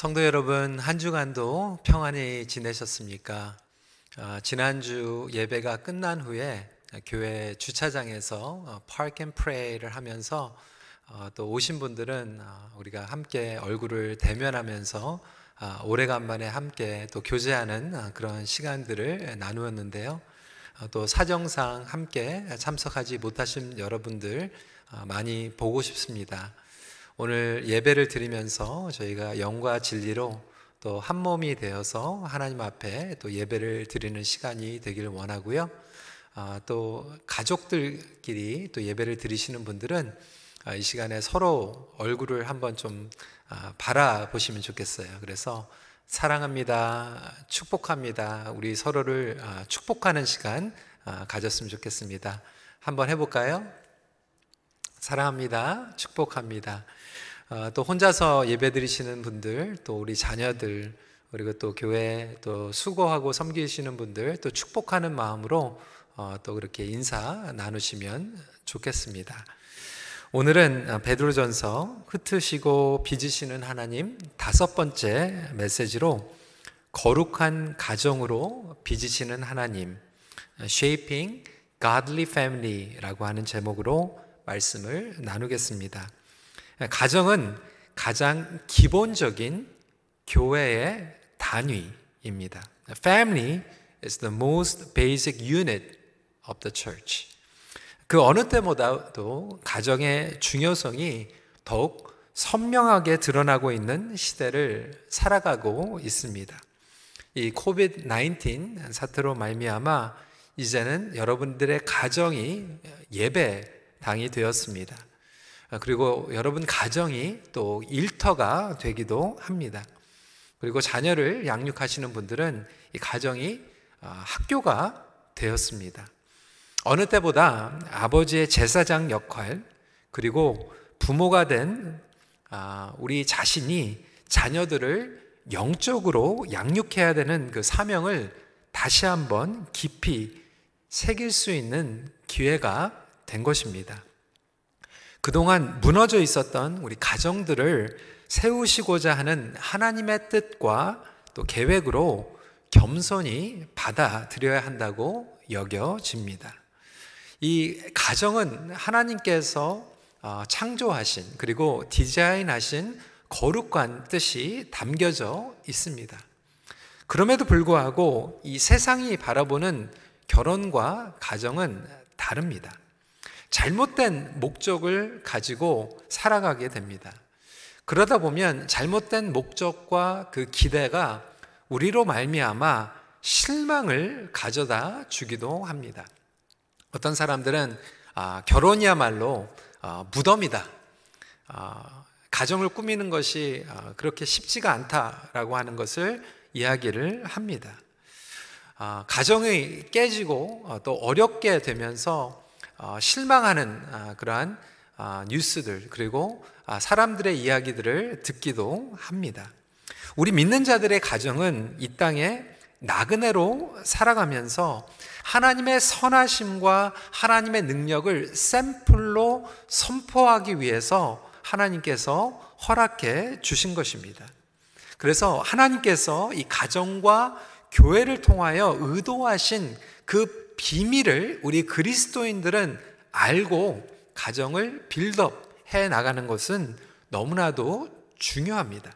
성도 여러분, 한 주간도 평안히 지내셨습니까? 어, 지난주 예배가 끝난 후에 교회 주차장에서 park and pray를 하면서 어, 또 오신 분들은 어, 우리가 함께 얼굴을 대면하면서 아, 오래간만에 함께 또 교제하는 아, 그런 시간들을 나누었는데요. 어, 또 사정상 함께 참석하지 못하신 여러분들 아, 많이 보고 싶습니다. 오늘 예배를 드리면서 저희가 영과 진리로 또 한 몸이 되어서 하나님 앞에 또 예배를 드리는 시간이 되기를 원하고요. 아, 또 가족들끼리 또 예배를 드리시는 분들은 아, 이 시간에 서로 얼굴을 한번 좀 아, 바라보시면 좋겠어요. 그래서 사랑합니다. 축복합니다. 우리 서로를 아, 축복하는 시간 아, 가졌으면 좋겠습니다. 한번 해볼까요? 사랑합니다. 축복합니다. 어, 또 혼자서 예배 드리시는 분들, 또 우리 자녀들, 그리고 또 교회 또 수고하고 섬기시는 분들, 또 축복하는 마음으로 어, 또 그렇게 인사 나누시면 좋겠습니다. 오늘은 베드로전서 흩으시고 빚으시는 하나님 다섯 번째 메시지로 거룩한 가정으로 빚으시는 하나님 Shaping Godly Family라고 하는 제목으로 말씀을 나누겠습니다. 가정은 가장 기본적인 교회의 단위입니다. Family is the most basic unit of the church. 그 어느 때보다도 가정의 중요성이 더욱 선명하게 드러나고 있는 시대를 살아가고 있습니다. 이 코비드 19 사태로 말미암아 이제는 여러분들의 가정이 예배 당이 되었습니다. 그리고 여러분 가정이 또 일터가 되기도 합니다. 그리고 자녀를 양육하시는 분들은 이 가정이 학교가 되었습니다. 어느 때보다 아버지의 제사장 역할, 그리고 부모가 된 우리 자신이 자녀들을 영적으로 양육해야 되는 그 사명을 다시 한번 깊이 새길 수 있는 기회가 된 것입니다. 그동안 무너져 있었던 우리 가정들을 세우시고자 하는 하나님의 뜻과 또 계획으로 겸손히 받아들여야 한다고 여겨집니다. 이 가정은 하나님께서 어, 창조하신 그리고 디자인하신 거룩한 뜻이 담겨져 있습니다. 그럼에도 불구하고 이 세상이 바라보는 결혼과 가정은 다릅니다. 잘못된 목적을 가지고 살아가게 됩니다. 그러다 보면 잘못된 목적과 그 기대가 우리로 말미암아 실망을 가져다 주기도 합니다. 어떤 사람들은 아, 결혼이야말로 아, 무덤이다. 아, 가정을 꾸미는 것이 아, 그렇게 쉽지가 않다라고 하는 것을 이야기를 합니다. 아, 가정이 깨지고 어, 또 어렵게 되면서 어, 실망하는 아, 그러한 아, 뉴스들 그리고 아, 사람들의 이야기들을 듣기도 합니다. 우리 믿는 자들의 가정은 이 땅에 나그네로 살아가면서 하나님의 선하심과 하나님의 능력을 샘플로 선포하기 위해서 하나님께서 허락해 주신 것입니다. 그래서 하나님께서 이 가정과 교회를 통하여 의도하신 그 비밀을 우리 그리스도인들은 알고 가정을 빌드업 해 나가는 것은 너무나도 중요합니다.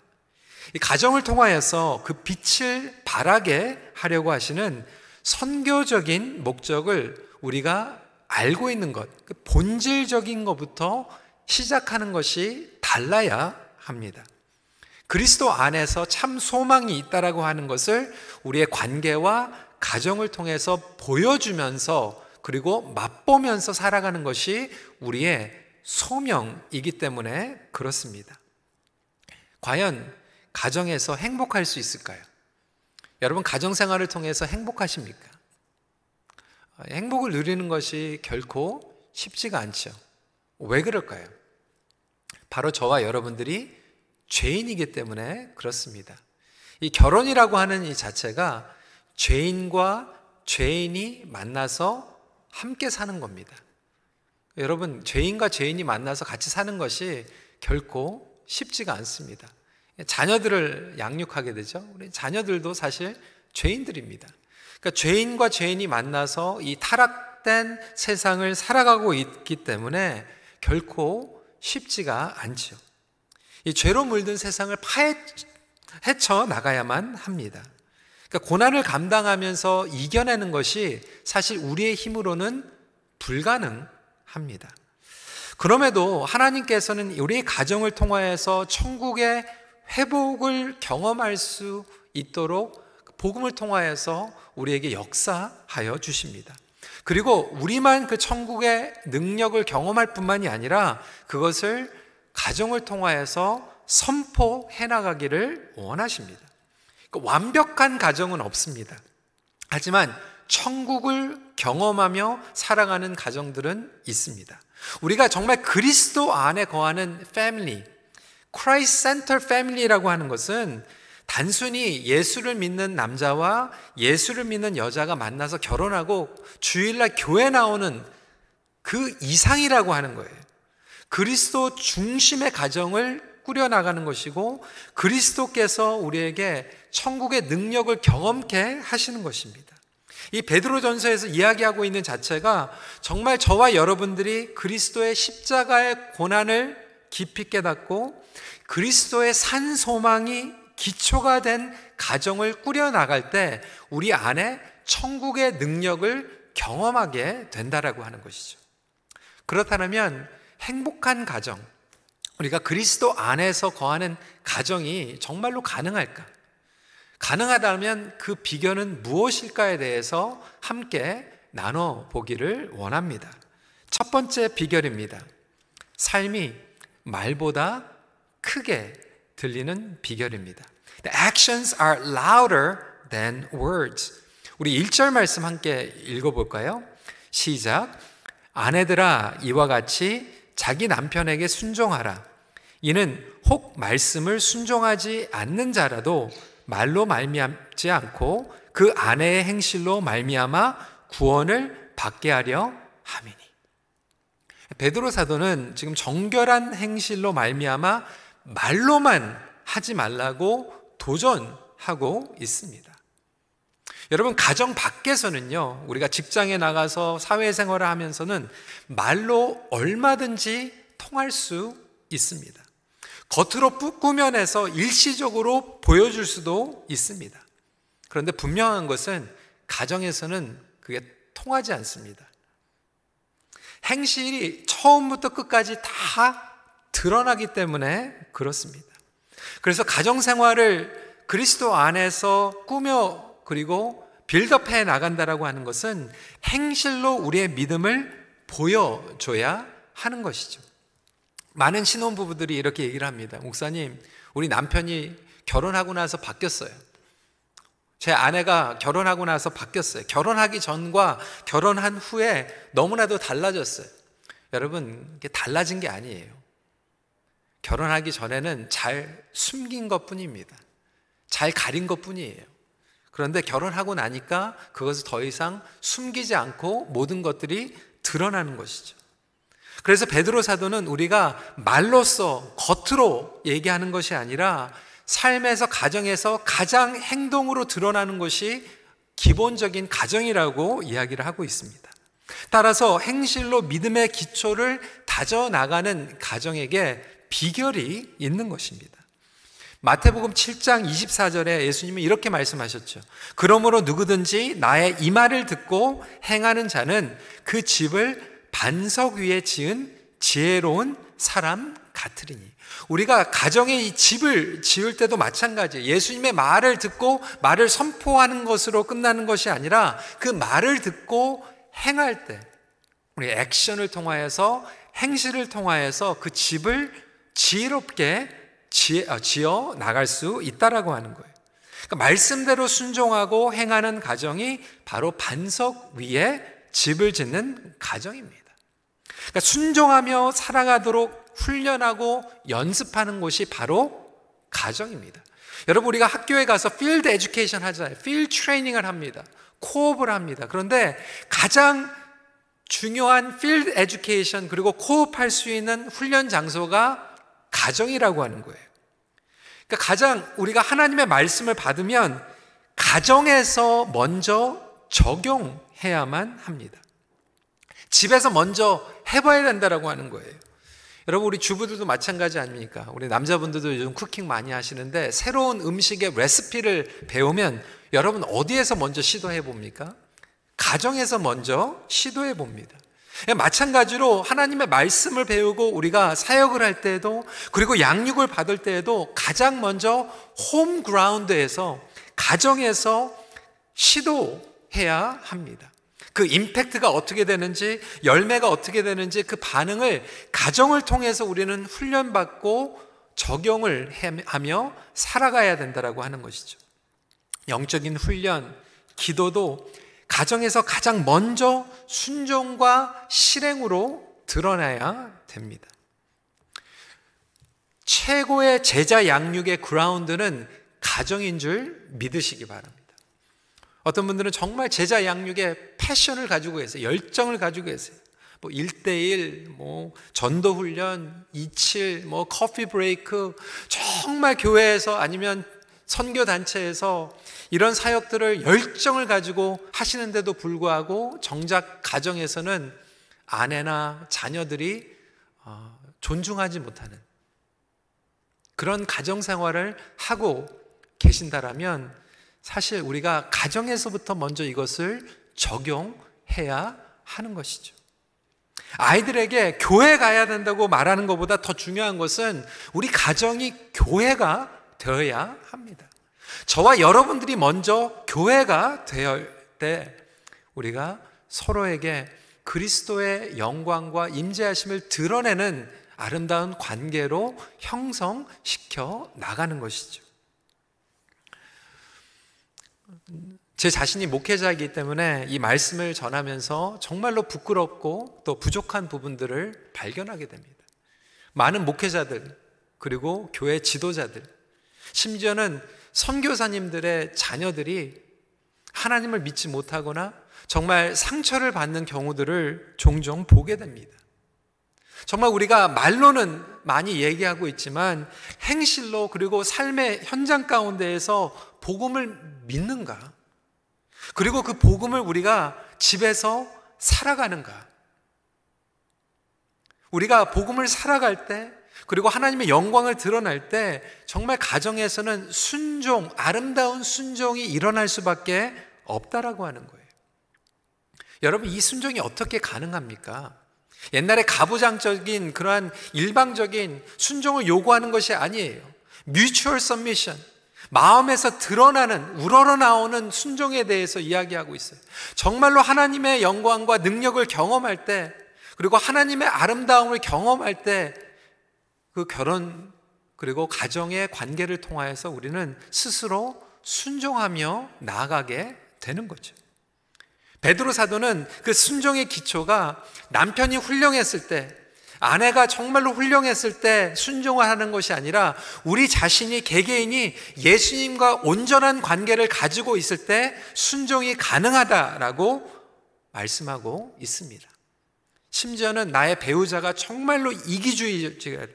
이 가정을 통하여서 그 빛을 발하게 하려고 하시는 선교적인 목적을 우리가 알고 있는 것, 그 본질적인 것부터 시작하는 것이 달라야 합니다. 그리스도 안에서 참 소망이 있다라고 하는 것을 우리의 관계와 가정을 통해서 보여주면서 그리고 맛보면서 살아가는 것이 우리의 소명이기 때문에 그렇습니다. 과연 가정에서 행복할 수 있을까요? 여러분 가정 생활을 통해서 행복하십니까? 행복을 누리는 것이 결코 쉽지가 않죠. 왜 그럴까요? 바로 저와 여러분들이 죄인이기 때문에 그렇습니다. 이 결혼이라고 하는 이 자체가 죄인과 죄인이 만나서 함께 사는 겁니다. 여러분, 죄인과 죄인이 만나서 같이 사는 것이 결코 쉽지가 않습니다. 자녀들을 양육하게 되죠. 우리 자녀들도 사실 죄인들입니다. 그러니까 죄인과 죄인이 만나서 이 타락된 세상을 살아가고 있기 때문에 결코 쉽지가 않죠. 이 죄로 물든 세상을 파헤쳐 나가야만 합니다. 그러니까 고난을 감당하면서 이겨내는 것이 사실 우리의 힘으로는 불가능합니다. 그럼에도 하나님께서는 우리의 가정을 통하여서 천국의 회복을 경험할 수 있도록 복음을 통하여서 우리에게 역사하여 주십니다. 그리고 우리만 그 천국의 능력을 경험할 뿐만이 아니라 그것을 가정을 통하여서 선포해 나가기를 원하십니다. 그러니까 완벽한 가정은 없습니다. 하지만 천국을 경험하며 살아가는 가정들은 있습니다. 우리가 정말 그리스도 안에 거하는 패밀리, Christ Center Family라고 하는 것은 단순히 예수를 믿는 남자와 예수를 믿는 여자가 만나서 결혼하고 주일날 교회 나오는 그 이상이라고 하는 거예요. 그리스도 중심의 가정을 꾸려나가는 것이고 그리스도께서 우리에게 천국의 능력을 경험케 하시는 것입니다. 이 베드로전서에서 이야기하고 있는 자체가 정말 저와 여러분들이 그리스도의 십자가의 고난을 깊이 깨닫고 그리스도의 산 소망이 기초가 된 가정을 꾸려 나갈 때 우리 안에 천국의 능력을 경험하게 된다라고 하는 것이죠. 그렇다면 행복한 가정, 우리가 그리스도 안에서 거하는 가정이 정말로 가능할까? 가능하다면 그 비결은 무엇일까에 대해서 함께 나눠 보기를 원합니다. 첫 번째 비결입니다. 삶이 말보다 크게 들리는 비결입니다. The actions are louder than words. 우리 1절 말씀 함께 읽어볼까요? 시작. 아내들아, 이와 같이 자기 남편에게 순종하라. 이는 혹 말씀을 순종하지 않는 자라도 말로 말미암지 않고 그 아내의 행실로 말미암아 구원을 받게 하려 함이니. 베드로 사도는 지금 정결한 행실로 말미암아 말로만 하지 말라고 도전하고 있습니다. 여러분, 가정 밖에서는요, 우리가 직장에 나가서 사회생활을 하면서는 말로 얼마든지 통할 수 있습니다. 겉으로 꾸며내서 일시적으로 보여줄 수도 있습니다. 그런데 분명한 것은 가정에서는 그게 통하지 않습니다. 행실이 처음부터 끝까지 다 드러나기 때문에 그렇습니다. 그래서 가정 생활을 그리스도 안에서 꾸며 그리고 빌드업해 나간다라고 하는 것은 행실로 우리의 믿음을 보여줘야 하는 것이죠. 많은 신혼부부들이 이렇게 얘기를 합니다. 목사님, 우리 남편이 결혼하고 나서 바뀌었어요. 제 아내가 결혼하고 나서 바뀌었어요. 결혼하기 전과 결혼한 후에 너무나도 달라졌어요. 여러분, 이게 달라진 게 아니에요. 결혼하기 전에는 잘 숨긴 것 뿐입니다. 잘 가린 것 뿐이에요. 그런데 결혼하고 나니까 그것을 더 이상 숨기지 않고 모든 것들이 드러나는 것이죠. 그래서 베드로 사도는 우리가 말로써 겉으로 얘기하는 것이 아니라 삶에서 가정에서 가장 행동으로 드러나는 것이 기본적인 가정이라고 이야기를 하고 있습니다. 따라서 행실로 믿음의 기초를 다져 나가는 가정에게 비결이 있는 것입니다. 마태복음 7장 24절에 예수님은 이렇게 말씀하셨죠. 그러므로 누구든지 나의 이 말을 듣고 행하는 자는 그 집을 반석 위에 지은 지혜로운 사람 같으리니. 우리가 가정에 이 집을 지을 때도 마찬가지예요. 예수님의 말을 듣고 말을 선포하는 것으로 끝나는 것이 아니라 그 말을 듣고 행할 때 우리 액션을 통하여서 행실을 통하여서 그 집을 지혜롭게 어, 지어 나갈 수 있다라고 하는 거예요. 그러니까 말씀대로 순종하고 행하는 가정이 바로 반석 위에 집을 짓는 가정입니다. 그러니까 순종하며 살아가도록 훈련하고 연습하는 곳이 바로 가정입니다. 여러분 우리가 학교에 가서 field education 하잖아요. field training을 합니다. co-op을 합니다. 그런데 가장 중요한 field education 그리고 co-op할 수 있는 훈련 장소가 가정이라고 하는 거예요. 그러니까 가장 우리가 하나님의 말씀을 받으면 가정에서 먼저 적용해야만 합니다. 집에서 먼저 해봐야 된다라고 하는 거예요. 여러분 우리 주부들도 마찬가지 아닙니까? 우리 남자분들도 요즘 쿠킹 많이 하시는데 새로운 음식의 레시피를 배우면 여러분 어디에서 먼저 시도해 봅니까? 가정에서 먼저 시도해 봅니다. 마찬가지로 하나님의 말씀을 배우고 우리가 사역을 할 때에도 그리고 양육을 받을 때에도 가장 먼저 홈 그라운드에서 가정에서 시도해야 합니다. 그 임팩트가 어떻게 되는지, 열매가 어떻게 되는지 그 반응을 가정을 통해서 우리는 훈련받고 적용을 하며 살아가야 된다라고 하는 것이죠. 영적인 훈련, 기도도 가정에서 가장 먼저 순종과 실행으로 드러나야 됩니다. 최고의 제자 양육의 그라운드는 가정인 줄 믿으시기 바랍니다. 어떤 분들은 정말 제자 양육에 패션을 가지고 계세요. 열정을 가지고 계세요. 뭐 1대1, 뭐 전도 훈련, 27, 뭐 커피 브레이크, 정말 교회에서 아니면 선교 단체에서 이런 사역들을 열정을 가지고 하시는데도 불구하고 정작 가정에서는 아내나 자녀들이 어, 존중하지 못하는 그런 가정 생활을 하고 계신다라면 사실 우리가 가정에서부터 먼저 이것을 적용해야 하는 것이죠. 아이들에게 교회 가야 된다고 말하는 것보다 더 중요한 것은 우리 가정이 교회가 되어야 합니다. 저와 여러분들이 먼저 교회가 되어 때 우리가 서로에게 그리스도의 영광과 임재하심을 드러내는 아름다운 관계로 형성시켜 나가는 것이죠. 제 자신이 목회자이기 때문에 이 말씀을 전하면서 정말로 부끄럽고 또 부족한 부분들을 발견하게 됩니다. 많은 목회자들, 그리고 교회 지도자들, 심지어는 선교사님들의 자녀들이 하나님을 믿지 못하거나 정말 상처를 받는 경우들을 종종 보게 됩니다. 정말 우리가 말로는 많이 얘기하고 있지만 행실로 그리고 삶의 현장 가운데에서 복음을 믿는가? 그리고 그 복음을 우리가 집에서 살아가는가? 우리가 복음을 살아갈 때 그리고 하나님의 영광을 드러날 때 정말 가정에서는 순종, 아름다운 순종이 일어날 수밖에 없다라고 하는 거예요. 여러분, 이 순종이 어떻게 가능합니까? 옛날에 가부장적인 그러한 일방적인 순종을 요구하는 것이 아니에요. 뮤추얼 서미션. 마음에서 드러나는 우러러 나오는 순종에 대해서 이야기하고 있어요. 정말로 하나님의 영광과 능력을 경험할 때 그리고 하나님의 아름다움을 경험할 때 그 결혼 그리고 가정의 관계를 통하여서 우리는 스스로 순종하며 나아가게 되는 거죠. 베드로 사도는 그 순종의 기초가 남편이 훌륭했을 때 아내가 정말로 훌륭했을 때 순종을 하는 것이 아니라 우리 자신이 개개인이 예수님과 온전한 관계를 가지고 있을 때 순종이 가능하다라고 말씀하고 있습니다. 심지어는 나의 배우자가 정말로 이기주의자,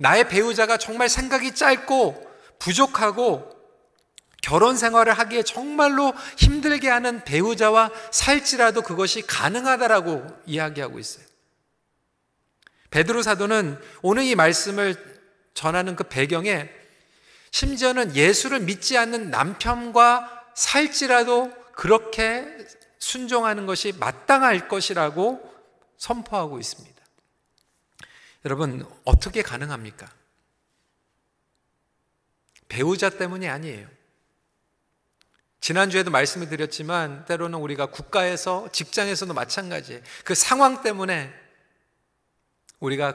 나의 배우자가 정말 생각이 짧고 부족하고 결혼 생활을 하기에 정말로 힘들게 하는 배우자와 살지라도 그것이 가능하다라고 이야기하고 있어요. 베드로 사도는 오늘 이 말씀을 전하는 그 배경에 심지어는 예수를 믿지 않는 남편과 살지라도 그렇게 순종하는 것이 마땅할 것이라고 선포하고 있습니다. 여러분, 어떻게 가능합니까? 배우자 때문이 아니에요. 지난주에도 말씀을 드렸지만 때로는 우리가 국가에서 직장에서도 마찬가지예요. 그 상황 때문에 우리가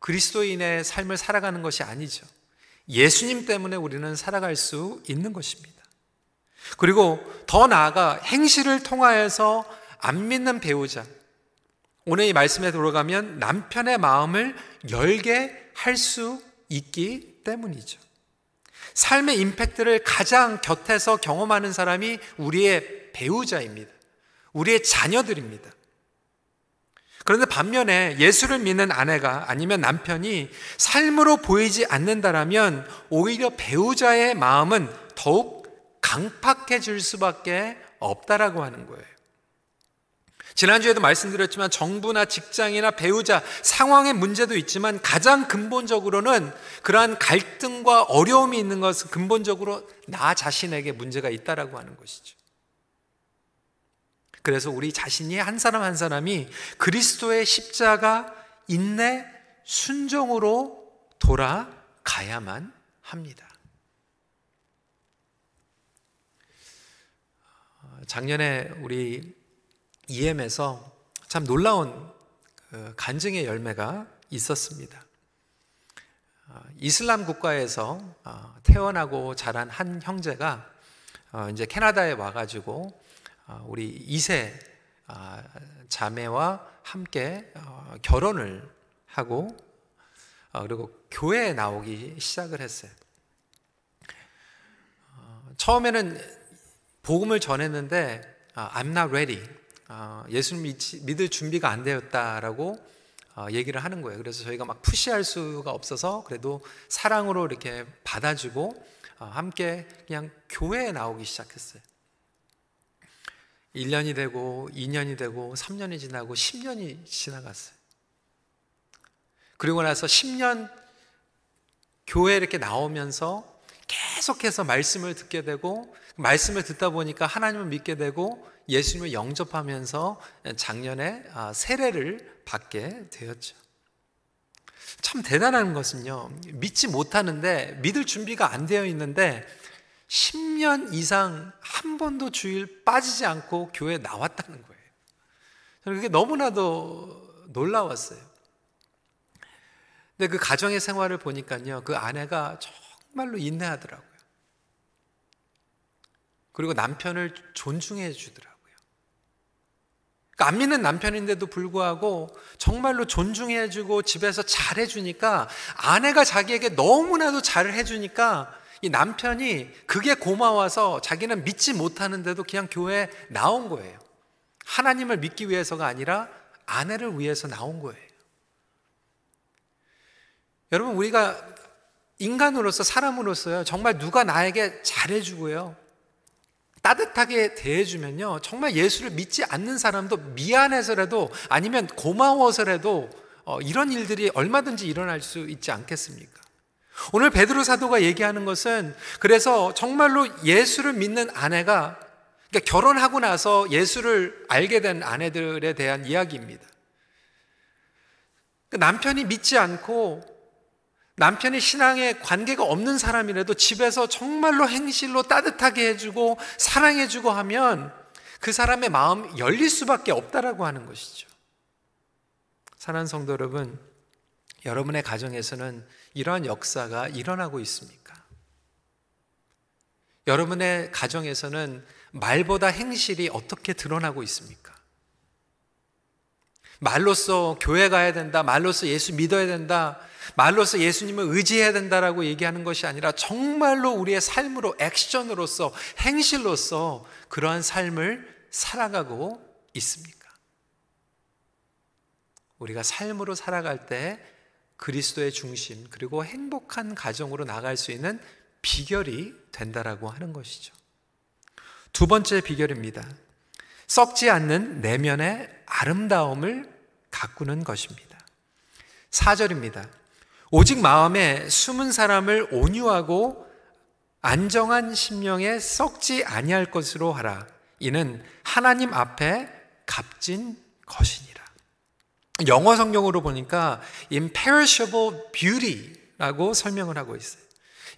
그리스도인의 삶을 살아가는 것이 아니죠. 예수님 때문에 우리는 살아갈 수 있는 것입니다. 그리고 더 나아가 행실을 통하여서 안 믿는 배우자, 오늘 이 말씀에 들어가면 남편의 마음을 열게 할 수 있기 때문이죠. 삶의 임팩트를 가장 곁에서 경험하는 사람이 우리의 배우자입니다. 우리의 자녀들입니다. 그런데 반면에 예수를 믿는 아내가 아니면 남편이 삶으로 보이지 않는다라면 오히려 배우자의 마음은 더욱 강팍해질 수밖에 없다라고 하는 거예요. 지난주에도 말씀드렸지만 정부나 직장이나 배우자 상황의 문제도 있지만 가장 근본적으로는 그러한 갈등과 어려움이 있는 것은 근본적으로 나 자신에게 문제가 있다라고 하는 것이죠. 그래서 우리 자신이 한 사람 한 사람이 그리스도의 십자가 인내 순종으로 돌아가야만 합니다. 작년에 우리 EM에서 참 놀라운 그 간증의 열매가 있었습니다. 어, 이슬람 국가에서 어, 태어나고 자란 한 형제가 어, 이제 캐나다에 와가지고 우리 2세 자매와 함께 결혼을 하고 그리고 교회에 나오기 시작을 했어요. 처음에는 복음을 전했는데 I'm not ready. 어, 예수님 믿을 준비가 안 되었다라고 어, 얘기를 하는 거예요. 그래서 저희가 막 푸시할 수가 없어서 그래도 사랑으로 이렇게 받아주고 어, 함께 그냥 교회에 나오기 시작했어요. 1년이 되고 2년이 되고 3년이 지나고 10년이 지나갔어요. 그리고 나서 10년 교회 이렇게 나오면서 계속해서 말씀을 듣게 되고 말씀을 듣다 보니까 하나님을 믿게 되고 예수님을 영접하면서 작년에 아, 세례를 받게 되었죠. 참 대단한 것은요, 믿지 못하는데, 믿을 준비가 안 되어 있는데, 10년 이상 한 번도 주일 빠지지 않고 교회에 나왔다는 거예요. 저는 그게 너무나도 놀라웠어요. 근데 그 가정의 생활을 보니까요, 그 아내가 정말로 인내하더라고요. 그리고 남편을 존중해 주더라고요. 그러니까 안 믿는 남편인데도 불구하고 정말로 존중해주고 집에서 잘해주니까 아내가 자기에게 너무나도 잘 해주니까 이 남편이 그게 고마워서 자기는 믿지 못하는데도 그냥 교회에 나온 거예요. 하나님을 믿기 위해서가 아니라 아내를 위해서 나온 거예요. 여러분, 우리가 인간으로서, 사람으로서요, 정말 누가 나에게 잘해주고요, 따뜻하게 대해주면요. 정말 예수를 믿지 않는 사람도 미안해서라도 아니면 고마워서라도 어, 이런 일들이 얼마든지 일어날 수 있지 않겠습니까? 오늘 베드로 사도가 얘기하는 것은 그래서 정말로 예수를 믿는 아내가 그러니까 결혼하고 나서 예수를 알게 된 아내들에 대한 이야기입니다. 그 남편이 믿지 않고 남편이 신앙에 관계가 없는 사람이라도 집에서 정말로 행실로 따뜻하게 해주고 사랑해주고 하면 그 사람의 마음 열릴 수밖에 없다라고 하는 것이죠. 사랑하는 성도 여러분, 여러분의 가정에서는 이러한 역사가 일어나고 있습니까? 여러분의 가정에서는 말보다 행실이 어떻게 드러나고 있습니까? 말로써 교회 가야 된다, 말로써 예수 믿어야 된다, 말로서 예수님을 의지해야 된다라고 얘기하는 것이 아니라 정말로 우리의 삶으로 액션으로서 행실로서 그러한 삶을 살아가고 있습니까? 우리가 삶으로 살아갈 때 그리스도의 중심 그리고 행복한 가정으로 나갈 수 있는 비결이 된다라고 하는 것이죠. 두 번째 비결입니다. 썩지 않는 내면의 아름다움을 가꾸는 것입니다. 4절입니다. 오직 마음에 숨은 사람을 온유하고 안정한 심령에 썩지 아니할 것으로 하라. 이는 하나님 앞에 값진 것이니라. 영어 성경으로 보니까 imperishable beauty라고 설명을 하고 있어요.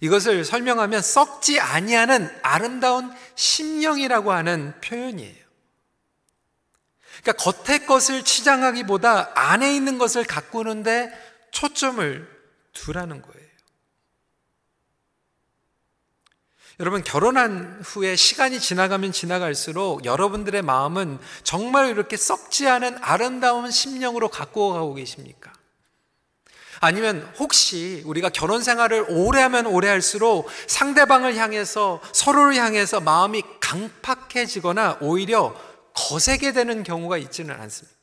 이것을 설명하면 썩지 아니하는 아름다운 심령이라고 하는 표현이에요. 그러니까 겉의 것을 치장하기보다 안에 있는 것을 가꾸는데 초점을 두라는 거예요. 여러분, 결혼한 후에 시간이 지나가면 지나갈수록 여러분들의 마음은 정말 이렇게 썩지 않은 아름다운 심령으로 갖고 가고 계십니까? 아니면 혹시 우리가 결혼 생활을 오래 하면 오래 할수록 상대방을 향해서 서로를 향해서 마음이 강팍해지거나 오히려 거세게 되는 경우가 있지는 않습니까?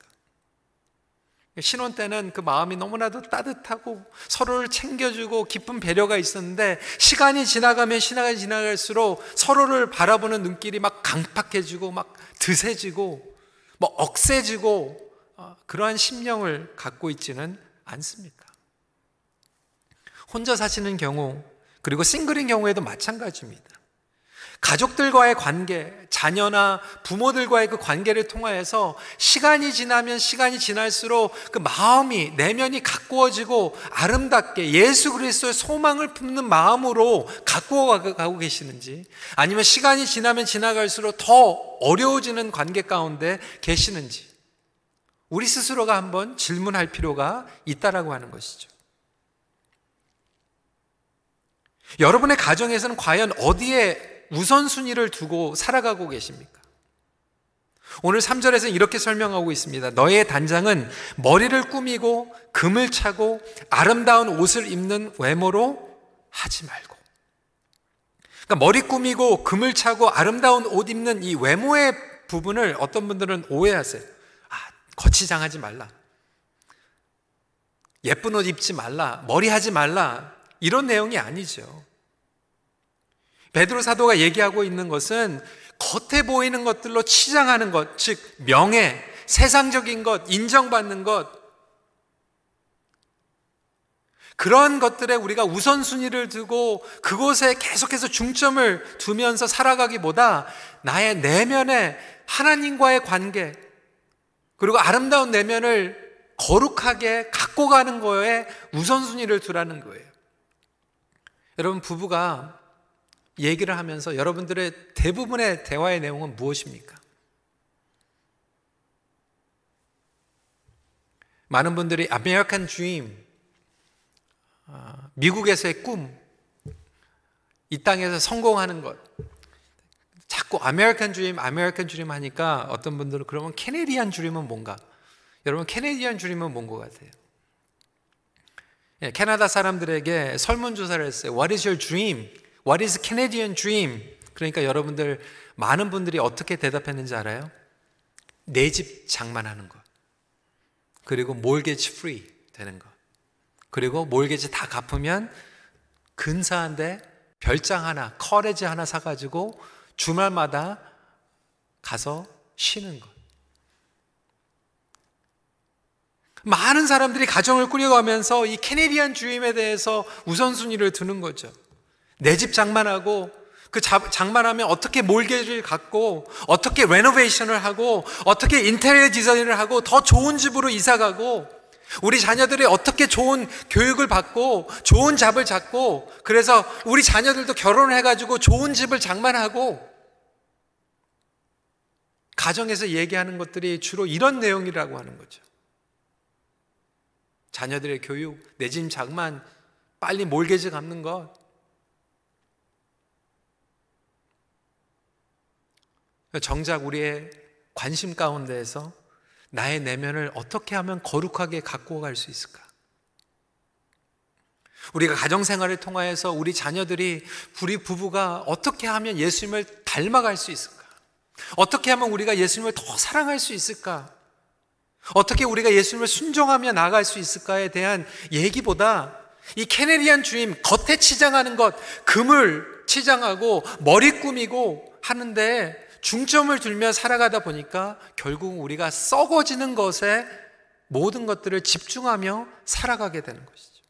신혼 때는 그 마음이 너무나도 따뜻하고 서로를 챙겨주고 깊은 배려가 있었는데 시간이 지나가면 시간이 지나갈수록 서로를 바라보는 눈길이 막 강팍해지고 막 드세지고 뭐 억세지고 어, 그러한 심령을 갖고 있지는 않습니까? 혼자 사시는 경우 그리고 싱글인 경우에도 마찬가지입니다. 가족들과의 관계, 자녀나 부모들과의 그 관계를 통하여서 시간이 지나면 시간이 지날수록 그 마음이 내면이 가꾸어지고 아름답게 예수 그리스도의 소망을 품는 마음으로 가꾸어 가고 계시는지 아니면 시간이 지나면 지나갈수록 더 어려워지는 관계 가운데 계시는지 우리 스스로가 한번 질문할 필요가 있다라고 하는 것이죠. 여러분의 가정에서는 과연 어디에 우선순위를 두고 살아가고 계십니까? 오늘 3절에서 이렇게 설명하고 있습니다. 너의 단장은 머리를 꾸미고 금을 차고 아름다운 옷을 입는 외모로 하지 말고. 그러니까 머리 꾸미고 금을 차고 아름다운 옷 입는 이 외모의 부분을 어떤 분들은 오해하세요. 아, 거치장하지 말라. 예쁜 옷 입지 말라. 머리 하지 말라. 이런 내용이 아니죠. 베드로 사도가 얘기하고 있는 것은 겉에 보이는 것들로 치장하는 것, 즉 명예, 세상적인 것, 인정받는 것 그런 것들에 우리가 우선순위를 두고 그곳에 계속해서 중점을 두면서 살아가기보다 나의 내면의 하나님과의 관계 그리고 아름다운 내면을 거룩하게 갖고 가는 거에 우선순위를 두라는 거예요. 여러분 부부가 얘기를 하면서 여러분들의 대부분의 대화의 내용은 무엇입니까? 많은 분들이 아메리칸 드림, 미국에서의 꿈, 이 땅에서 성공하는 것, 자꾸 아메리칸 드림, 아메리칸 드림 하니까 어떤 분들은 그러면 Canadian dream은 뭔가? 여러분 Canadian dream은 뭔 것 같아요? 예, 캐나다 사람들에게 설문조사를 했어요. What is your dream? What is Canadian dream? 그러니까 여러분들 많은 분들이 어떻게 대답했는지 알아요? 내 집 장만하는 것. 그리고 mortgage free 되는 것. 그리고 mortgage 다 갚으면 근사한데 별장 하나, 커레지 하나 사가지고 주말마다 가서 쉬는 것. 많은 사람들이 가정을 꾸려가면서 이 Canadian dream에 대해서 우선순위를 두는 거죠. 내 집 장만하고 그 장만하면 어떻게 몰개를 갖고 어떻게 레노베이션을 하고 어떻게 인테리어 디자인을 하고 더 좋은 집으로 이사 가고 우리 자녀들이 어떻게 좋은 교육을 받고 좋은 잡을 잡고 그래서 우리 자녀들도 결혼을 해가지고 좋은 집을 장만하고 가정에서 얘기하는 것들이 주로 이런 내용이라고 하는 거죠. 자녀들의 교육, 내 집 장만, 빨리 몰개지 갚는 것, 정작 우리의 관심 가운데에서 나의 내면을 어떻게 하면 거룩하게 갖고 갈 수 있을까? 우리가 가정 생활을 통하여서 우리 자녀들이 우리 부부가 어떻게 하면 예수님을 닮아갈 수 있을까? 어떻게 하면 우리가 예수님을 더 사랑할 수 있을까? 어떻게 우리가 예수님을 순종하며 나아갈 수 있을까에 대한 얘기보다 이 캐네리안 주임 겉에 치장하는 것, 금을 치장하고 머리 꾸미고 하는데 중점을 들며 살아가다 보니까 결국 우리가 썩어지는 것에 모든 것들을 집중하며 살아가게 되는 것이죠.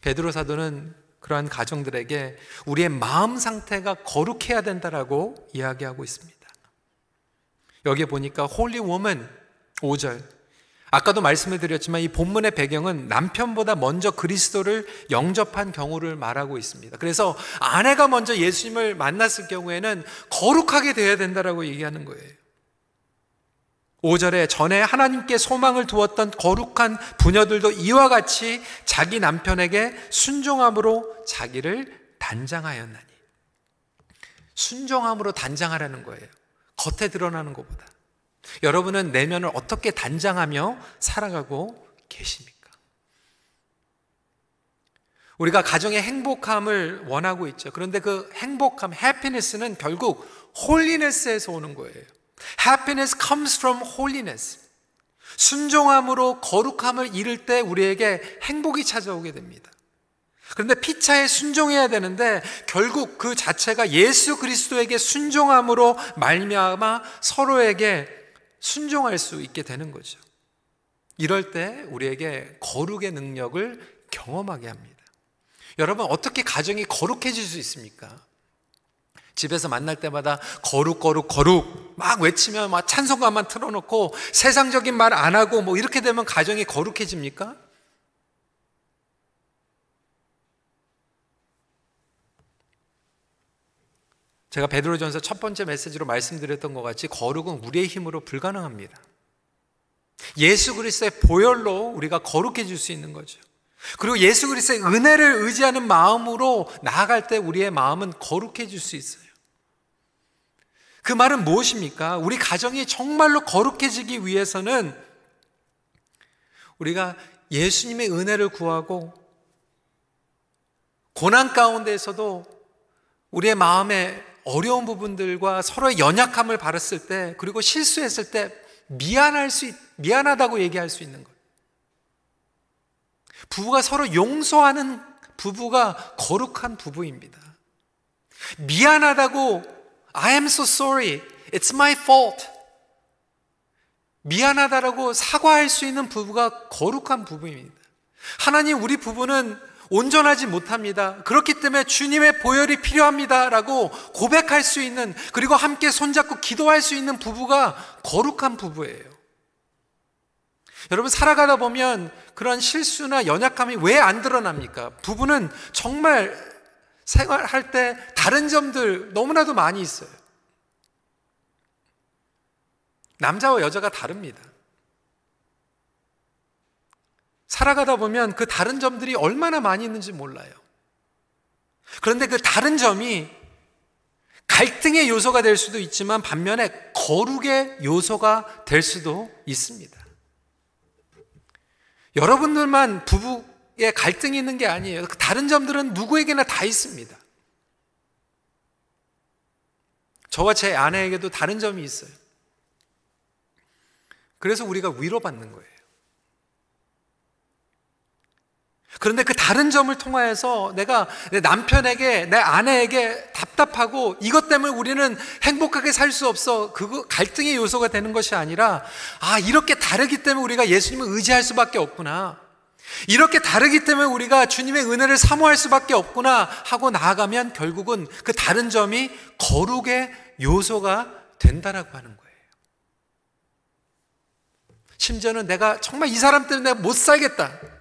베드로 사도는 그러한 가정들에게 우리의 마음 상태가 거룩해야 된다라고 이야기하고 있습니다. 여기에 보니까 holy women 5절 아까도 말씀을 드렸지만 이 본문의 배경은 남편보다 먼저 그리스도를 영접한 경우를 말하고 있습니다. 그래서 아내가 먼저 예수님을 만났을 경우에는 거룩하게 되어야 된다라고 얘기하는 거예요. 5절에 전에 하나님께 소망을 두었던 거룩한 부녀들도 이와 같이 자기 남편에게 순종함으로 자기를 단장하였나니. 순종함으로 단장하라는 거예요. 겉에 드러나는 것보다. 여러분은 내면을 어떻게 단장하며 살아가고 계십니까? 우리가 가정의 행복함을 원하고 있죠. 그런데 그 행복함, 해피니스는 결국 홀리네스에서 오는 거예요. Happiness comes from holiness. 순종함으로 거룩함을 잃을 때 우리에게 행복이 찾아오게 됩니다. 그런데 피차에 순종해야 되는데 결국 그 자체가 예수 그리스도에게 순종함으로 말미암아 서로에게 순종할 수 있게 되는 거죠. 이럴 때 우리에게 거룩의 능력을 경험하게 합니다. 여러분 어떻게 가정이 거룩해질 수 있습니까? 집에서 만날 때마다 거룩 거룩 거룩 막 외치면 막 찬송가만 틀어놓고 세상적인 말 안 하고 뭐 이렇게 되면 가정이 거룩해집니까? 제가 베드로전서 첫 번째 메시지로 말씀드렸던 것 같이 거룩은 우리의 힘으로 불가능합니다. 예수 그리스도의 보혈로 우리가 거룩해질 수 있는 거죠. 그리고 예수 그리스도의 은혜를 의지하는 마음으로 나아갈 때 우리의 마음은 거룩해질 수 있어요. 그 말은 무엇입니까? 우리 가정이 정말로 거룩해지기 위해서는 우리가 예수님의 은혜를 구하고 고난 가운데에서도 우리의 마음에 어려운 부분들과 서로의 연약함을 바랐을 때, 그리고 실수했을 때 미안할 수, 미안하다고 얘기할 수 있는 것. 부부가 서로 용서하는 부부가 거룩한 부부입니다. 미안하다고 I am so sorry. It's my fault. 미안하다라고 사과할 수 있는 부부가 거룩한 부부입니다. 하나님 우리 부부는 온전하지 못합니다. 그렇기 때문에 주님의 보혈이 필요합니다. 라고 고백할 수 있는, 그리고 함께 손잡고 기도할 수 있는 부부가 거룩한 부부예요. 여러분, 살아가다 보면 그런 실수나 연약함이 왜 안 드러납니까? 부부는 정말 생활할 때 다른 점들 너무나도 많이 있어요. 남자와 여자가 다릅니다. 살아가다 보면 그 다른 점들이 얼마나 많이 있는지 몰라요. 그런데 그 다른 점이 갈등의 요소가 될 수도 있지만 반면에 거룩의 요소가 될 수도 있습니다. 여러분들만 부부의 갈등이 있는 게 아니에요. 그 다른 점들은 누구에게나 다 있습니다. 저와 제 아내에게도 다른 점이 있어요. 그래서 우리가 위로받는 거예요. 그런데 그 다른 점을 통하여서 내가 내 남편에게, 내 아내에게 답답하고 이것 때문에 우리는 행복하게 살 수 없어. 그거 갈등의 요소가 되는 것이 아니라, 아, 이렇게 다르기 때문에 우리가 예수님을 의지할 수밖에 없구나. 이렇게 다르기 때문에 우리가 주님의 은혜를 사모할 수밖에 없구나 하고 나아가면 결국은 그 다른 점이 거룩의 요소가 된다라고 하는 거예요. 심지어는 내가 정말 이 사람 때문에 못 살겠다.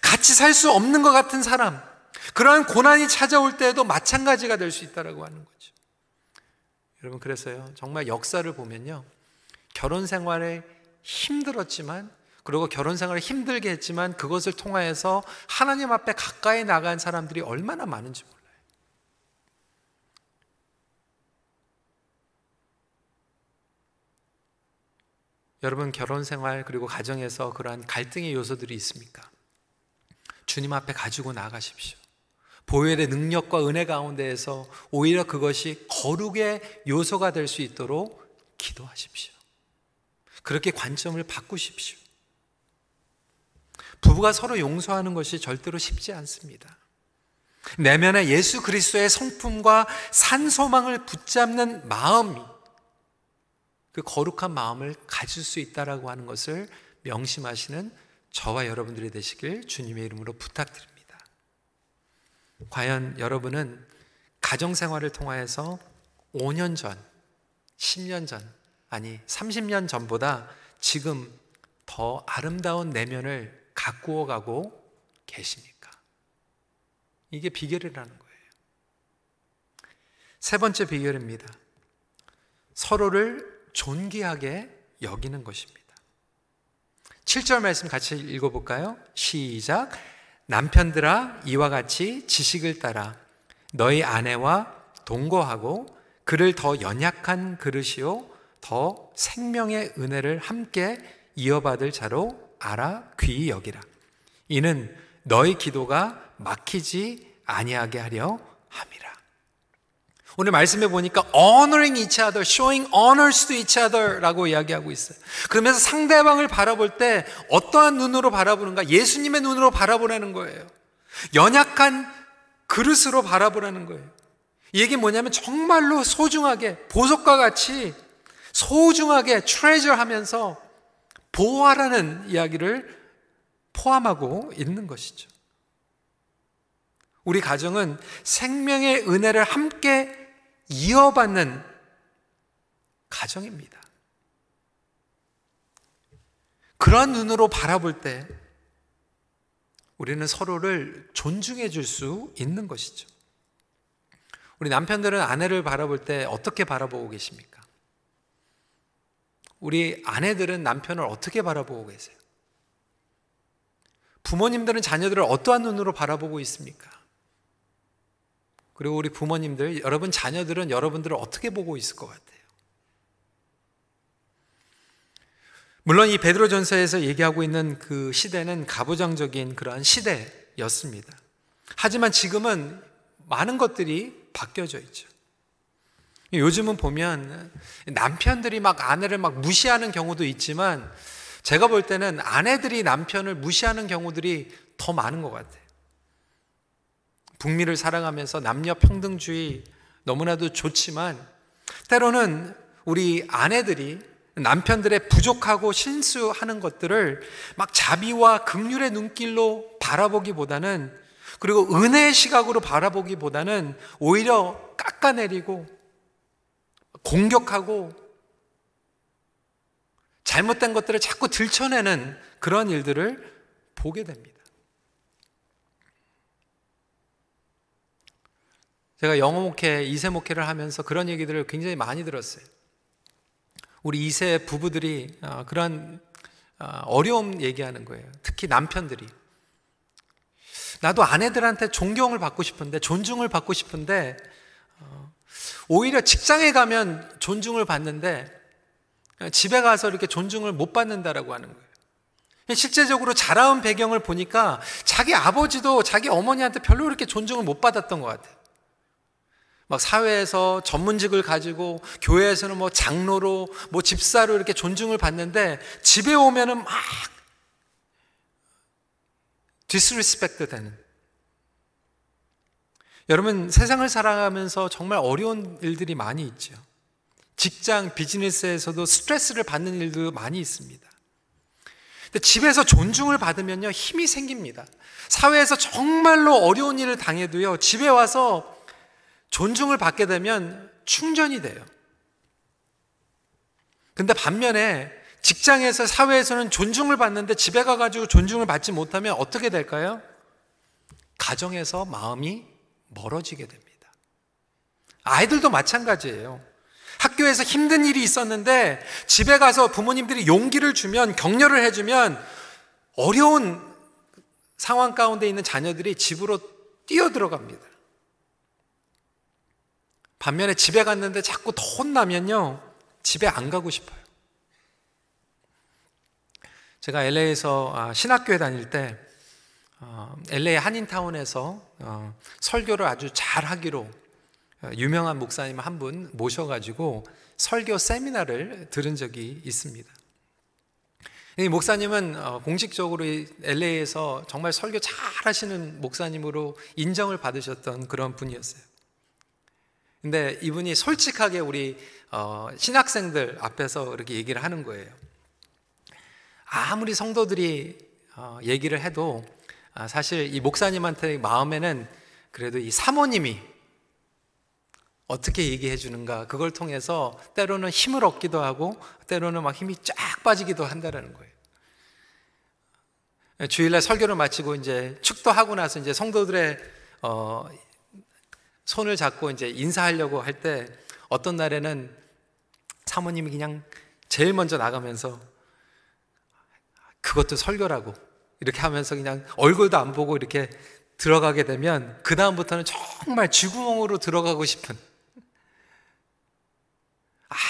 같이 살 수 없는 것 같은 사람, 그러한 고난이 찾아올 때에도 마찬가지가 될 수 있다라고 하는 거죠. 여러분, 그래서요, 정말 역사를 보면요, 결혼 생활에 힘들었지만, 그리고 결혼 생활을 힘들게 했지만, 그것을 통하여서 하나님 앞에 가까이 나간 사람들이 얼마나 많은지 몰라요. 여러분 결혼 생활 그리고 가정에서 그러한 갈등의 요소들이 있습니까? 주님 앞에 가지고 나가십시오. 보혈의 능력과 은혜 가운데에서 오히려 그것이 거룩의 요소가 될 수 있도록 기도하십시오. 그렇게 관점을 바꾸십시오. 부부가 서로 용서하는 것이 절대로 쉽지 않습니다. 내면에 예수 그리스도의 성품과 산소망을 붙잡는 마음이 그 거룩한 마음을 가질 수 있다라고 하는 것을 명심하시는 저와 여러분들이 되시길 주님의 이름으로 부탁드립니다. 과연 여러분은 가정 생활을 통하여서 5년 전, 10년 전, 아니 30년 전보다 지금 더 아름다운 내면을 가꾸어 가고 계십니까? 이게 비결이라는 거예요. 세 번째 비결입니다. 서로를 존귀하게 여기는 것입니다. 7절 말씀 같이 읽어볼까요? 시작. 남편들아, 이와 같이 지식을 따라 너희 아내와 동거하고 그를 더 연약한 그릇이요, 더 생명의 은혜를 함께 이어받을 자로 알아 귀히 여기라. 이는 너희 기도가 막히지 아니하게 하려. 오늘 말씀해 보니까 honoring each other, showing honors to each other라고 이야기하고 있어요. 그러면서 상대방을 바라볼 때 어떠한 눈으로 바라보는가? 예수님의 눈으로 바라보라는 거예요. 연약한 그릇으로 바라보라는 거예요. 이 얘기 뭐냐면 정말로 소중하게 보석과 같이 소중하게 트레저 하면서 보호하라는 이야기를 포함하고 있는 것이죠. 우리 가정은 생명의 은혜를 함께 이어받는 가정입니다. 그런 눈으로 바라볼 때 우리는 서로를 존중해 줄 수 있는 것이죠. 우리 남편들은 아내를 바라볼 때 어떻게 바라보고 계십니까? 우리 아내들은 남편을 어떻게 바라보고 계세요? 부모님들은 자녀들을 어떠한 눈으로 바라보고 있습니까? 그리고 우리 부모님들, 여러분 자녀들은 여러분들을 어떻게 보고 있을 것 같아요? 물론 이 베드로전서에서 얘기하고 있는 그 시대는 가부장적인 그러한 시대였습니다. 하지만 지금은 많은 것들이 바뀌어져 있죠. 요즘은 보면 남편들이 막 아내를 막 무시하는 경우도 있지만 제가 볼 때는 아내들이 남편을 무시하는 경우들이 더 많은 것 같아요. 북미를 사랑하면서 남녀 평등주의 너무나도 좋지만 때로는 우리 아내들이 남편들의 부족하고 실수하는 것들을 막 자비와 극률의 눈길로 바라보기보다는 그리고 은혜의 시각으로 바라보기보다는 오히려 깎아내리고 공격하고 잘못된 것들을 자꾸 들춰내는 그런 일들을 보게 됩니다. 제가 영어 목회, 이세 목회를 하면서 그런 얘기들을 굉장히 많이 들었어요. 우리 이세 부부들이 어, 그런 어, 어려움 얘기하는 거예요. 특히 남편들이. 나도 아내들한테 존경을 받고 싶은데, 존중을 받고 싶은데, 어, 오히려 직장에 가면 존중을 받는데, 집에 가서 이렇게 존중을 못 받는다라고 하는 거예요. 실제적으로 자라온 배경을 보니까 자기 아버지도 자기 어머니한테 별로 그렇게 존중을 못 받았던 것 같아요. 막 사회에서 전문직을 가지고 교회에서는 뭐 장로로 뭐 집사로 이렇게 존중을 받는데 집에 오면은 막 disrespect 되는 여러분 세상을 살아가면서 정말 어려운 일들이 많이 있죠. 직장 비즈니스에서도 스트레스를 받는 일도 많이 있습니다. 근데 집에서 존중을 받으면요 힘이 생깁니다. 사회에서 정말로 어려운 일을 당해도요 집에 와서 존중을 받게 되면 충전이 돼요. 근데 반면에 직장에서 사회에서는 존중을 받는데 집에 가가지고 존중을 받지 못하면 어떻게 될까요? 가정에서 마음이 멀어지게 됩니다. 아이들도 마찬가지예요. 학교에서 힘든 일이 있었는데 집에 가서 부모님들이 용기를 주면 격려를 해주면 어려운 상황 가운데 있는 자녀들이 집으로 뛰어 들어갑니다. 반면에 집에 갔는데 자꾸 더 혼나면요, 집에 안 가고 싶어요. 제가 LA에서 아, 신학교에 다닐 때 LA 어, 한인타운에서 어, 설교를 아주 잘 하기로 어, 유명한 목사님 한 분 모셔가지고 설교 세미나를 들은 적이 있습니다. 이 목사님은 공식적으로 LA에서 정말 설교 잘 하시는 목사님으로 인정을 받으셨던 그런 분이었어요. 근데 이분이 솔직하게 우리 어, 신학생들 앞에서 이렇게 얘기를 하는 거예요. 아무리 성도들이 어, 얘기를 해도 아, 사실 이 목사님한테 마음에는 그래도 이 사모님이 어떻게 얘기해 주는가 그걸 통해서 때로는 힘을 얻기도 하고 때로는 막 힘이 쫙 빠지기도 한다라는 거예요. 주일날 설교를 마치고 이제 축도하고 나서 이제 성도들의 어, 손을 잡고 이제 인사하려고 할 때 어떤 날에는 사모님이 그냥 제일 먼저 나가면서 그것도 설교라고 이렇게 하면서 그냥 얼굴도 안 보고 이렇게 들어가게 되면 그다음부터는 정말 쥐구멍으로 들어가고 싶은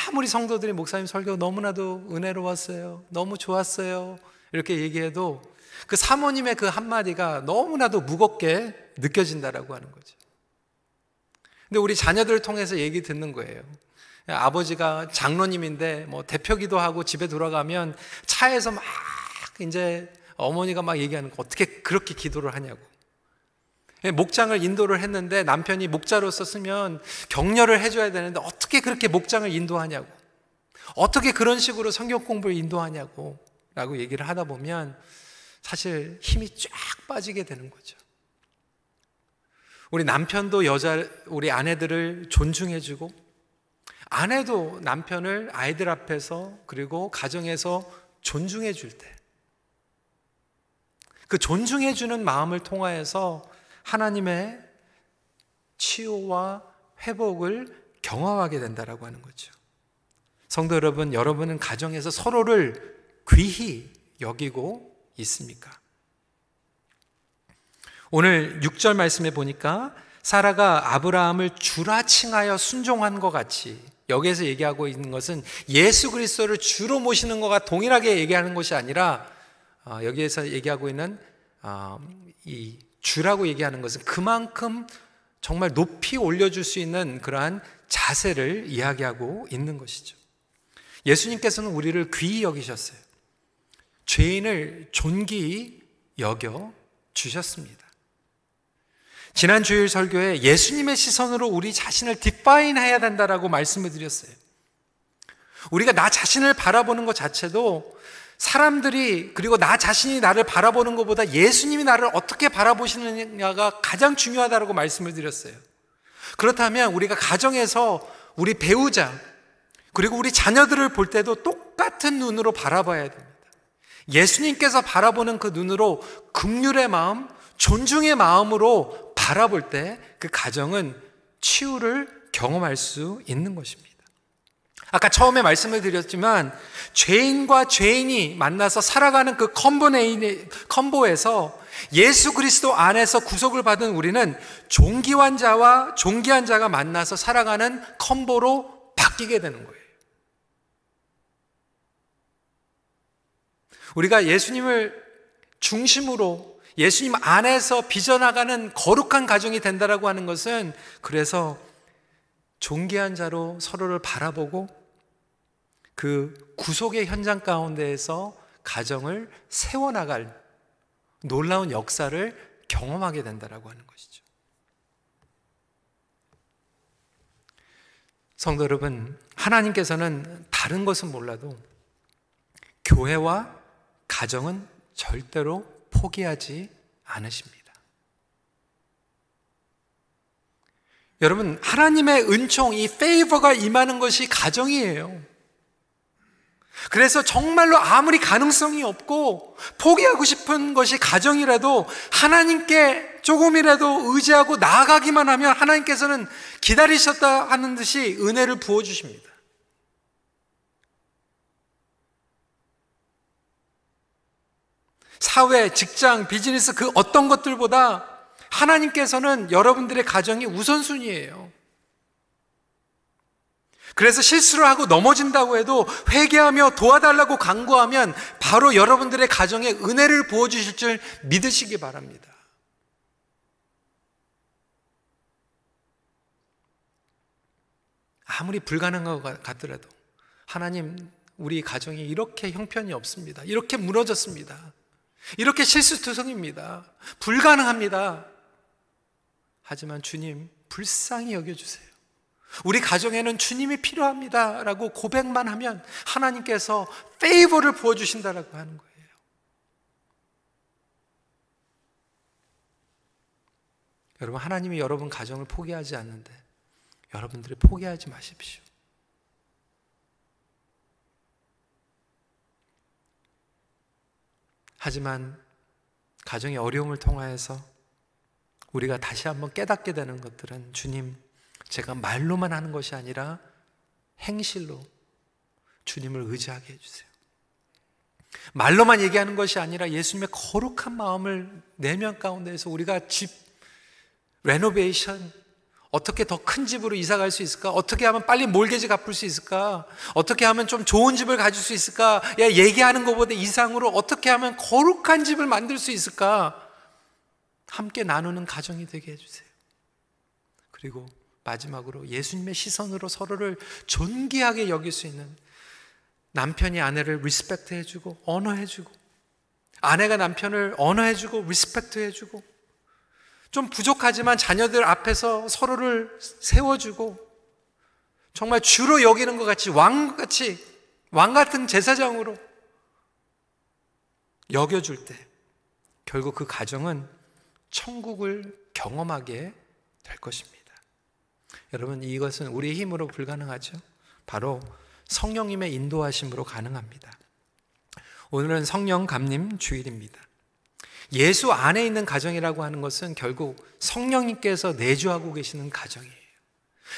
아무리 성도들이 목사님 설교 너무나도 은혜로웠어요. 너무 좋았어요. 이렇게 얘기해도 그 사모님의 그 한마디가 너무나도 무겁게 느껴진다라고 하는 거죠. 근데 우리 자녀들을 통해서 얘기 듣는 거예요. 아버지가 장로님인데 뭐 대표기도 하고 집에 돌아가면 차에서 막 이제 어머니가 막 얘기하는 거 어떻게 그렇게 기도를 하냐고. 목장을 인도를 했는데 남편이 목자로서 쓰면 격려를 해줘야 되는데 어떻게 그렇게 목장을 인도하냐고. 어떻게 그런 식으로 성경 공부를 인도하냐고. 라고 얘기를 하다 보면 사실 힘이 쫙 빠지게 되는 거죠. 우리 남편도 여자, 우리 아내들을 존중해주고, 아내도 남편을 아이들 앞에서 그리고 가정에서 존중해 줄 때, 그 존중해 주는 마음을 통하여서 하나님의 치유와 회복을 경험하게 된다라고 하는 거죠. 성도 여러분, 여러분은 가정에서 서로를 귀히 여기고 있습니까? 오늘 6절 말씀에 보니까 사라가 아브라함을 주라 칭하여 순종한 것 같이 여기에서 얘기하고 있는 것은 예수 그리스도를 주로 모시는 것과 동일하게 얘기하는 것이 아니라 어, 여기에서 얘기하고 있는 어, 이 주라고 얘기하는 것은 그만큼 정말 높이 올려줄 수 있는 그러한 자세를 이야기하고 있는 것이죠. 예수님께서는 우리를 귀히 여기셨어요. 죄인을 존귀히 여겨 주셨습니다. 지난 주일 설교에 예수님의 시선으로 우리 자신을 디파인 해야 된다라고 말씀을 드렸어요. 우리가 나 자신을 바라보는 것 자체도 사람들이 그리고 나 자신이 나를 바라보는 것보다 예수님이 나를 어떻게 바라보시느냐가 가장 중요하다고 말씀을 드렸어요. 그렇다면 우리가 가정에서 우리 배우자 그리고 우리 자녀들을 볼 때도 똑같은 눈으로 바라봐야 됩니다. 예수님께서 바라보는 그 눈으로 극률의 마음, 존중의 마음으로 바라볼 때 그 가정은 치유를 경험할 수 있는 것입니다. 아까 처음에 말씀을 드렸지만 죄인과 죄인이 만나서 살아가는 그 컴보에서 예수 그리스도 안에서 구속을 받은 우리는 종기환 자와 종기한 자가 만나서 살아가는 컴보로 바뀌게 되는 거예요. 우리가 예수님을 중심으로 예수님 안에서 빚어나가는 거룩한 가정이 된다라고 하는 것은 그래서 존귀한 자로 서로를 바라보고 그 구속의 현장 가운데에서 가정을 세워나갈 놀라운 역사를 경험하게 된다라고 하는 것이죠. 성도 여러분, 하나님께서는 다른 것은 몰라도 교회와 가정은 절대로 포기하지 않으십니다. 여러분, 하나님의 은총, 이 페이버가 임하는 것이 가정이에요. 그래서 정말로 아무리 가능성이 없고 포기하고 싶은 것이 가정이라도 하나님께 조금이라도 의지하고 나아가기만 하면 하나님께서는 기다리셨다 하는 듯이 은혜를 부어주십니다. 사회, 직장, 비즈니스 그 어떤 것들보다 하나님께서는 여러분들의 가정이 우선순위예요. 그래서 실수를 하고 넘어진다고 해도 회개하며 도와달라고 강구하면 바로 여러분들의 가정에 은혜를 부어주실 줄 믿으시기 바랍니다. 아무리 불가능한 것 같더라도 하나님 우리 가정이 이렇게 형편이 없습니다. 이렇게 무너졌습니다. 이렇게 실수투성입니다. 불가능합니다. 하지만 주님, 불쌍히 여겨주세요. 우리 가정에는 주님이 필요합니다. 라고 고백만 하면 하나님께서 페이버를 부어주신다라고 하는 거예요. 여러분, 하나님이 여러분 가정을 포기하지 않는데 여러분들이 포기하지 마십시오. 하지만 가정의 어려움을 통하여서 우리가 다시 한번 깨닫게 되는 것들은 주님, 제가 말로만 하는 것이 아니라 행실로 주님을 의지하게 해주세요. 말로만 얘기하는 것이 아니라 예수님의 거룩한 마음을 내면 가운데에서 우리가 집 레노베이션, 어떻게 더 큰 집으로 이사 갈 수 있을까? 어떻게 하면 빨리 몰개지 갚을 수 있을까? 어떻게 하면 좀 좋은 집을 가질 수 있을까? 야, 얘기하는 것보다 이상으로 어떻게 하면 거룩한 집을 만들 수 있을까? 함께 나누는 가정이 되게 해주세요. 그리고 마지막으로 예수님의 시선으로 서로를 존귀하게 여길 수 있는 남편이 아내를 respect 해주고 honor해주고 아내가 남편을 honor해주고 respect 해주고 좀 부족하지만 자녀들 앞에서 서로를 세워주고 정말 주로 여기는 것 같이 왕같이 왕 같은 제사장으로 여겨줄 때 결국 그 가정은 천국을 경험하게 될 것입니다. 여러분 이것은 우리의 힘으로 불가능하죠. 바로 성령님의 인도하심으로 가능합니다. 오늘은 성령 감림 주일입니다. 예수 안에 있는 가정이라고 하는 것은 결국 성령님께서 내주하고 계시는 가정이에요.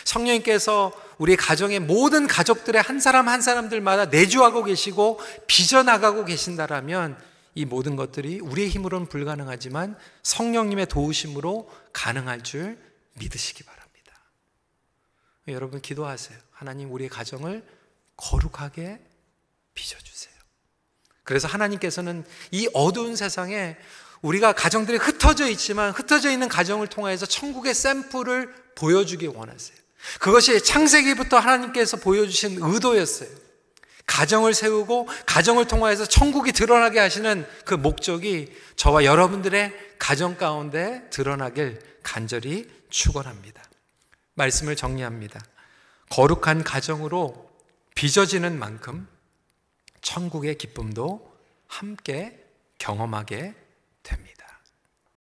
성령님께서 우리 가정의 모든 가족들의 한 사람 한 사람들마다 내주하고 계시고 빚어나가고 계신다라면 이 모든 것들이 우리의 힘으로는 불가능하지만 성령님의 도우심으로 가능할 줄 믿으시기 바랍니다. 여러분 기도하세요. 하나님 우리의 가정을 거룩하게 빚어주세요. 그래서 하나님께서는 이 어두운 세상에 우리가 가정들이 흩어져 있지만 흩어져 있는 가정을 통해서 천국의 샘플을 보여주기 원하세요. 그것이 창세기부터 하나님께서 보여주신 의도였어요. 가정을 세우고 가정을 통하여서 천국이 드러나게 하시는 그 목적이 저와 여러분들의 가정 가운데 드러나길 간절히 축원합니다. 말씀을 정리합니다. 거룩한 가정으로 빚어지는 만큼 천국의 기쁨도 함께 경험하게 됩니다.